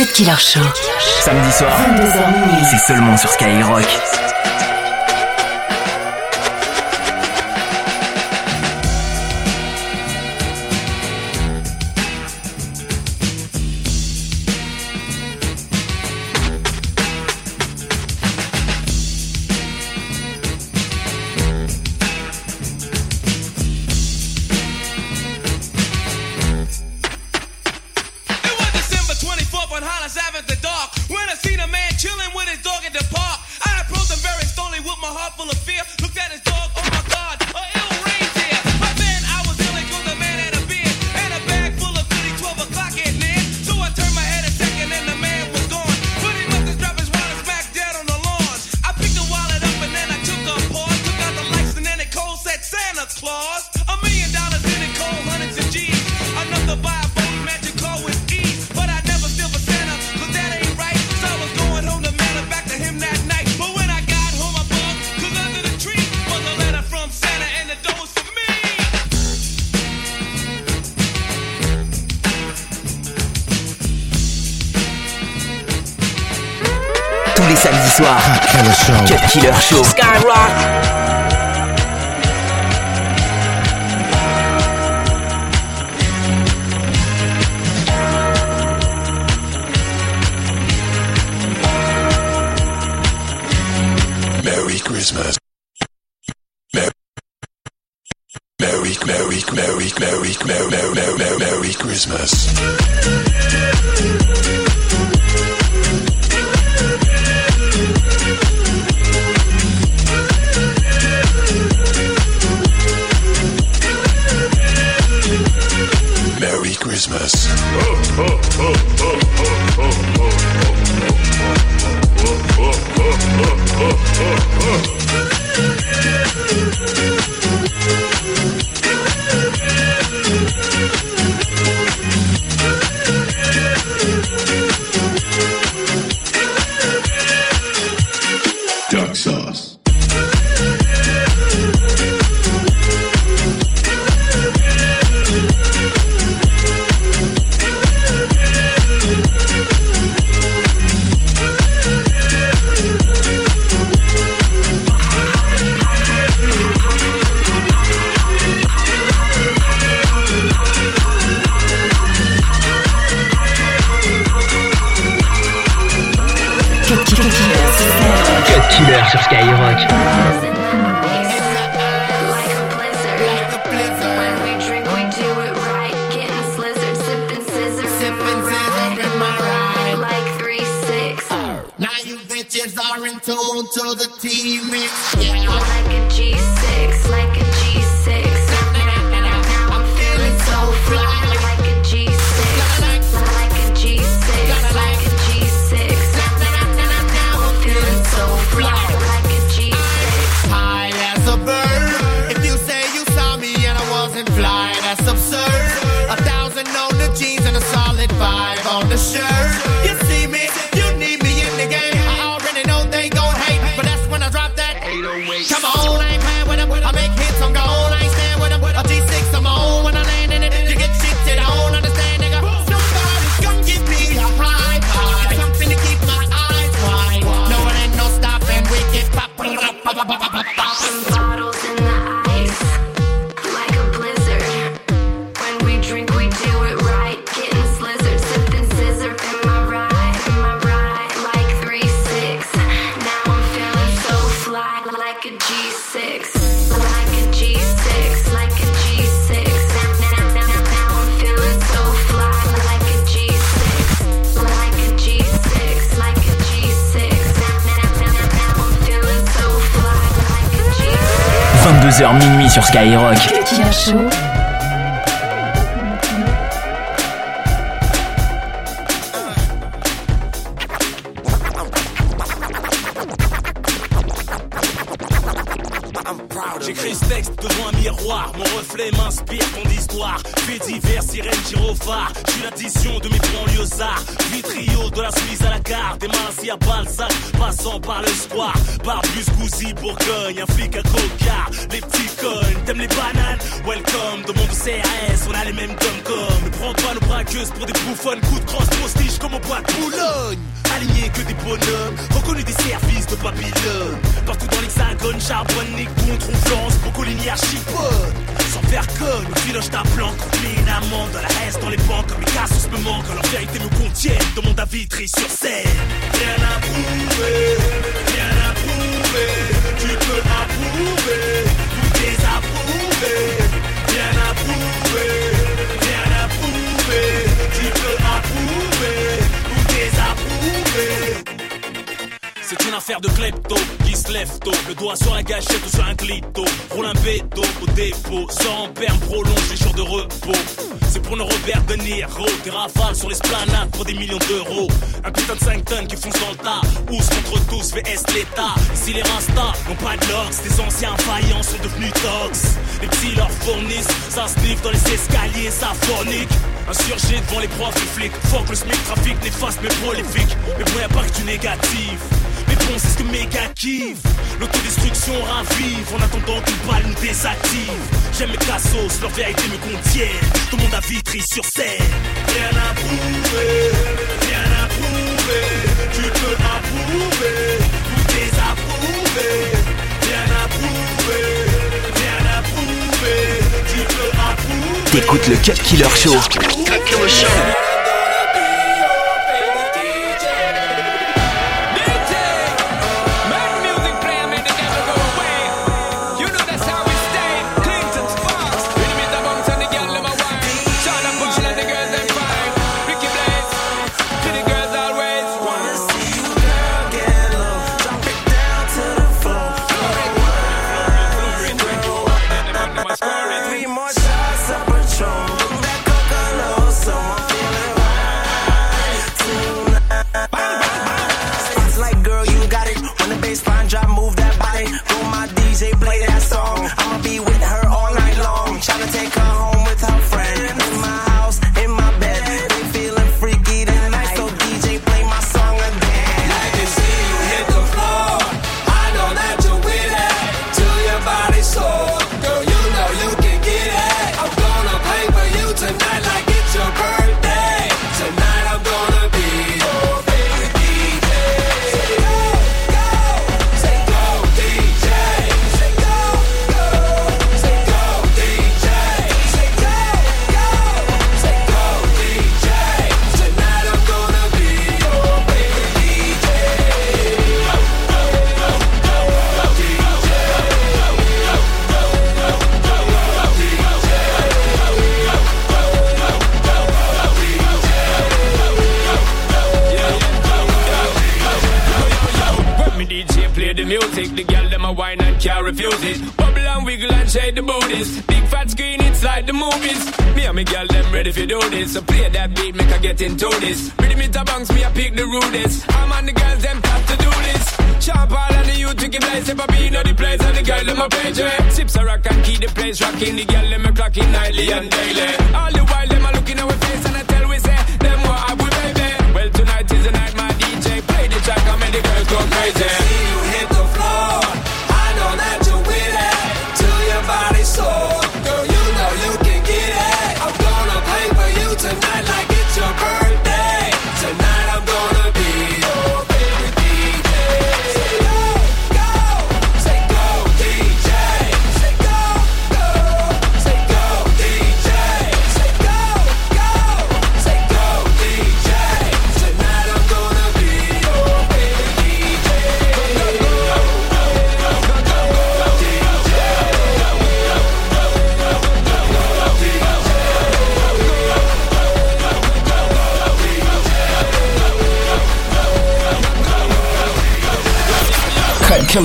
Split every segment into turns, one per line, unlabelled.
Cut Killer Show.
Samedi soir, c'est seulement sur Skyrock.
soir.
Cut Killer Show. Skyrock.
Merry Christmas. Merry, Merry, Merry, Merry, Merry, Merry, Merry, Merry Christmas. Christmas.
the team. Yeah.
Like a G6, like a G6. I'm feeling so fly. Like a G6, like a G6, like a G6. I'm feeling so fly. Like a G6.
High as a bird. If you say you saw me and I wasn't that's absurd. A thousand jeans and a solid five on the shirt.
22h minuit sur Skyrock.
J'écris ce texte devant un miroir, mon reflet
m'inspire ton histoire. Fait divers, sirène, gyrophare, je suis l'addition de mes banlieusards, vitrio de la Suisse à Balzac, passant par le square. Barbus, Gouzy, Bourgogne, un flic à coca. Les petits connes, t'aimes les bananes? Welcome, dans mon CRS, on a les mêmes comme comme. Ne prends pas nos braqueuses pour des bouffonnes. Coup de crosse, postiche comme au bois de Boulogne. Alignés que des bonhommes, reconnus des services de Babylone. Partout dans l'hexagone, charbonne, contre Florence, Brocolini, Archipode. Sans conne, au filoche ta planque, amende dans la reste, dans les banques, comme les cassos me manquent, leur vérité me contiennent, dans mon David sur scène. Rien à prouver, rien à prouver, tu peux approuver, ou désapprouver. De klepto qui se lève tôt. Le doigt sur la gâchette ou sur un clito. Roule un béto au dépôt. Sans perme, prolonge les jours de repos. C'est pour nos Robert De Niro. Des rafales sur l'esplanade pour des millions d'euros. Un putain de 5 tonnes qui fonce dans le tas. Ous contre tous, VS l'État? Ici les rastas n'ont pas de l'ox. Des anciens faillants sont devenus tox. Les petits leur fournissent. Ça sniffe dans les escaliers, ça phonique. Insurgé devant les profs et flics. Faut que le SMIC trafic néfaste mais prolifique. Mais y'a pas que du négatif. Mais bon, c'est ce que méga kiffe. L'autodestruction ravive en attendant qu'une balle nous désactive. J'aime mes cassos, leur vérité me contiennent. Tout le monde a vitri sur scène. Rien à prouver, rien à prouver. Tu peux approuver ou désapprouver. Rien à prouver, rien à prouver. Tu peux approuver.
T'écoutes le Cut Killer Show.
Make
refuse it. Bubble and wiggle and shake the booties. Big fat screen, it's like the movies. Me and me girl them ready for do this. So play that beat, make her get into this. Rhythm it bounce, me I pick the rudest. I'm on the girls them top to do this. Sharp all and the youth to give. If I be know the place and the girl them a page. Sips a rock and keep the place rocking. The girl them a clocking nightly and daily. All the while them a looking at our face and I tell we say them what I would baby. Well tonight is the night my DJ play the track and make the girls go crazy.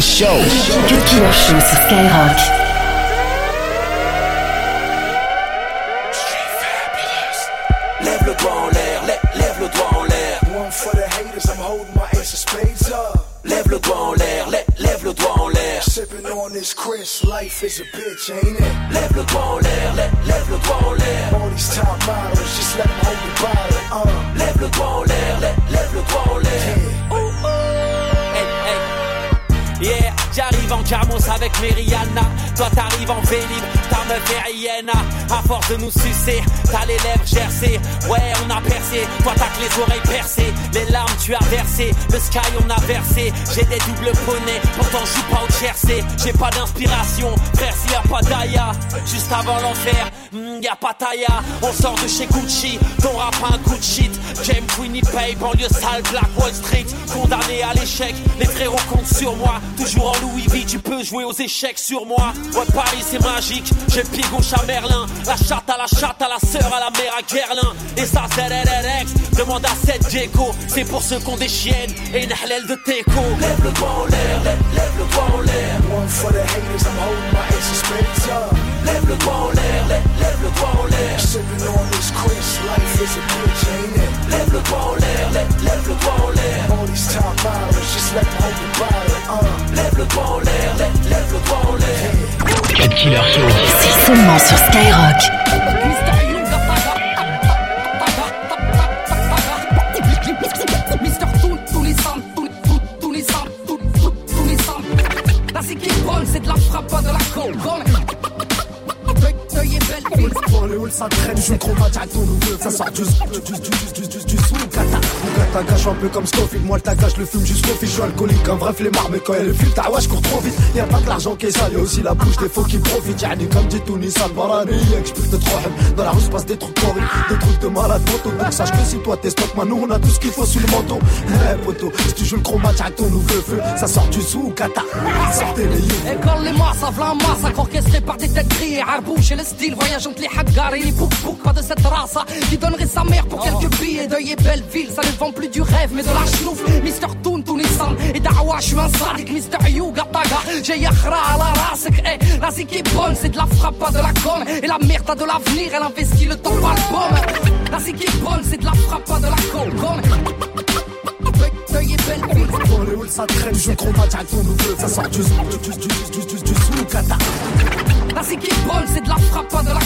Killer Show.
Cut Killer Show sur Skyrock.
Lève le doigt en l'air, lè- lève le doigt en l'air.
One for the haters, I'm holding my ace of spades up.
Lève le doigt en l'air, lè- lève le doigt en l'air.
Sipping on this Chris, life is a bitch, ain't it?
Lève le doigt en l'air, lève, lève le doigt en l'air.
All these top models, just let them hold the bottle, uh.
Lève le doigt en l'air, lève, le doigt en l'air. J'arrive en Camos avec Meriana. Toi t'arrives en Vélib, À force de nous sucer, t'as les lèvres gercées. Ouais, on a percé, toi t'as que les oreilles percées. Les larmes tu as versé, le sky on a versé. J'ai des doubles poneys, pourtant je suis pas au Jersey. J'ai pas d'inspiration, frère s'il y a pas d'Aya. Juste avant l'enfer, hmm, y a pas Taya. On sort de chez Gucci, ton rap un coup de shit. James Winnipeg, banlieue sale, Black Wall Street. Condamné à l'échec, les frérots comptent sur moi. Toujours en Louis V, tu peux jouer aux échecs sur moi. Ouais, Paris c'est magique, pied gauche à Merlin. La chatte à la chatte, à la sœur, à la mère à Guerlain. Et ça c'est LLX, demande à Seth Diego. C'est pour ceux qui ont des chiennes et une halal de teco. Lève le doigt en l'air, lève, lève le doigt en l'air.
One for the haters, I'm holding my ace spades up.
Lève le doigt en l'air, lève, lève le doigt en l'air.
Sipping on this Chris, life is a bitch, ain't it?
Lève le doigt en l'air, lève, lève le doigt en l'air.
All these top models, just let them hold the bottle, uh.
Lève le doigt en l'air, lève, lève le doigt en l'air.
Killer Show.
C'est seulement sur Skyrock.
Mister Toon, tous les sons, tous tous- tous les sons, tous tous- tous les sons. La c'est de la frappe, pas de la
halls ça traîne, je Ça sort du du du du du Soukata Soukata gâche un peu comme Scofield. Moi le tagage le fume jusqu'au fil. Je suis alcoolique, un vrai flemmard Mais quand elle est fume, ta ouais, je cours trop vite. Y'a pas que l'argent qui est sale, y'a aussi la bouche des faux qui profitent. Yani comme dit Tony Salvarani Explique de trop Dans la rue se passe des trucs horribles Des trucs de malade moto Donc sache que si toi t'es stock Maintenant on a tout ce qu'il faut sous le manteau. Eh poto, si tu joues le chromate à ton nouveau feu Ça sort du Soukata Sortez les yeux
École les masses, avant masse, orchestré par des têtes grillées, Arbouche et le style, voyage entre les haggars et les bouk bouk, pas de cette race qui donnerait sa mère pour quelques billets. Et belle ville, ça ne vend plus du rêve, mais de la chenouf. Mister Toon, Nissan, et Dawa, je suis un sadique, Mister Yuga Taga, j'ai Yakhra à la race, eh, la zik est bonne, c'est de la frappe, pas de la com, et la merde a de l'avenir, elle investit le temps par pomme. La zik est bonne, c'est de la frappe, pas de la
les halls ça traîne, je chromate à Ça sort du du du du du du
La zik est bonne, c'est de la frappe, pas de la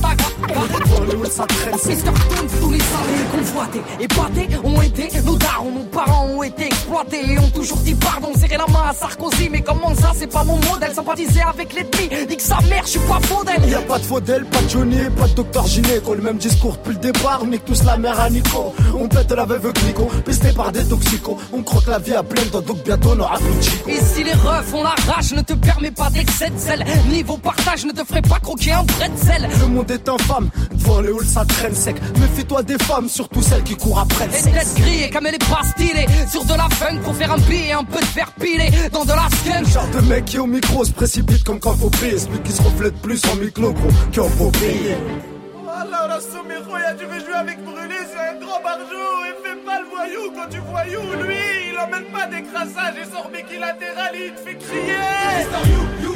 Taga.
Dans les halls ça traîne, c'est
Mister Toon, tous les salariés convoités, épatés, ont été, nos darons, nos parents ont été exploités et ont toujours dit pardon, serrer la main à Sarkozy, mais comment ça, c'est pas mon modèle, sympathiser avec l'ennemi, dit que sa mère, je suis pas faux d'elle.
Y'a pas de Faudel, pas de Johnny, pas de docteur Gynéco Le même discours depuis le départ, on nique tous la mère à Nico On pète la veuve Clico, pisté par des toxicos On croque la vie à pleine dents, donc bientôt on aura plus de
Et si les refs ont la rage, ne te permet pas d'excès de sel, niveau partage, ne te ferait pas croquer un bretzel.
Le monde est infâme, devant les halls ça traîne sec. Méfie-toi des femmes, surtout celles qui courent après. Le
Et
sexe
tête grillée comme elle est pas stylée Sur de la funk pour faire un billet Un peu de fer pilé. Dans de la skunk
Genre de mec qui au micro se précipite comme quand faut prier. Celui qui se reflète plus en micro gros qu'en faut prier
Alors, la Soméroya, tu veux jouer avec Brûlé, c'est un grand barjou. Et fais pas le voyou quand tu voyou. Lui, il emmène pas d'écrassage et sort biquilatéral, il te fait crier.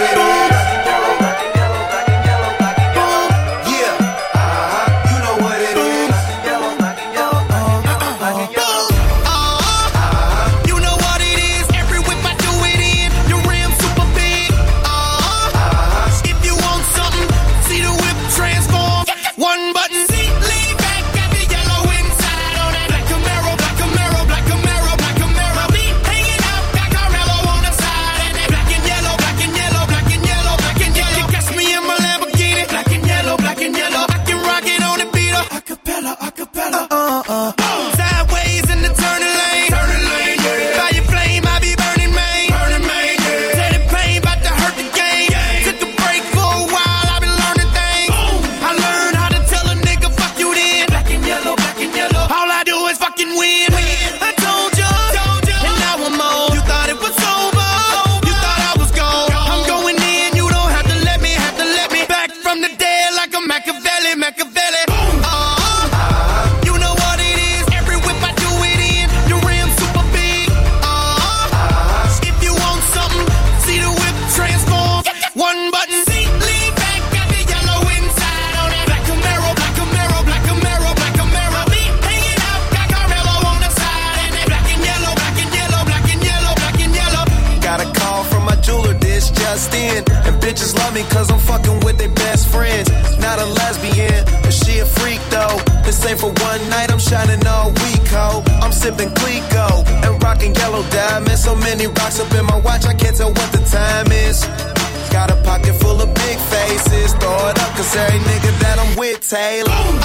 for one night, I'm shining all week, ho. I'm sipping Clico and rocking yellow diamonds. So many rocks up in my watch, I can't tell what the time is. Got a pocket full of big faces, throw it up, cause every nigga that I'm with, Taylor.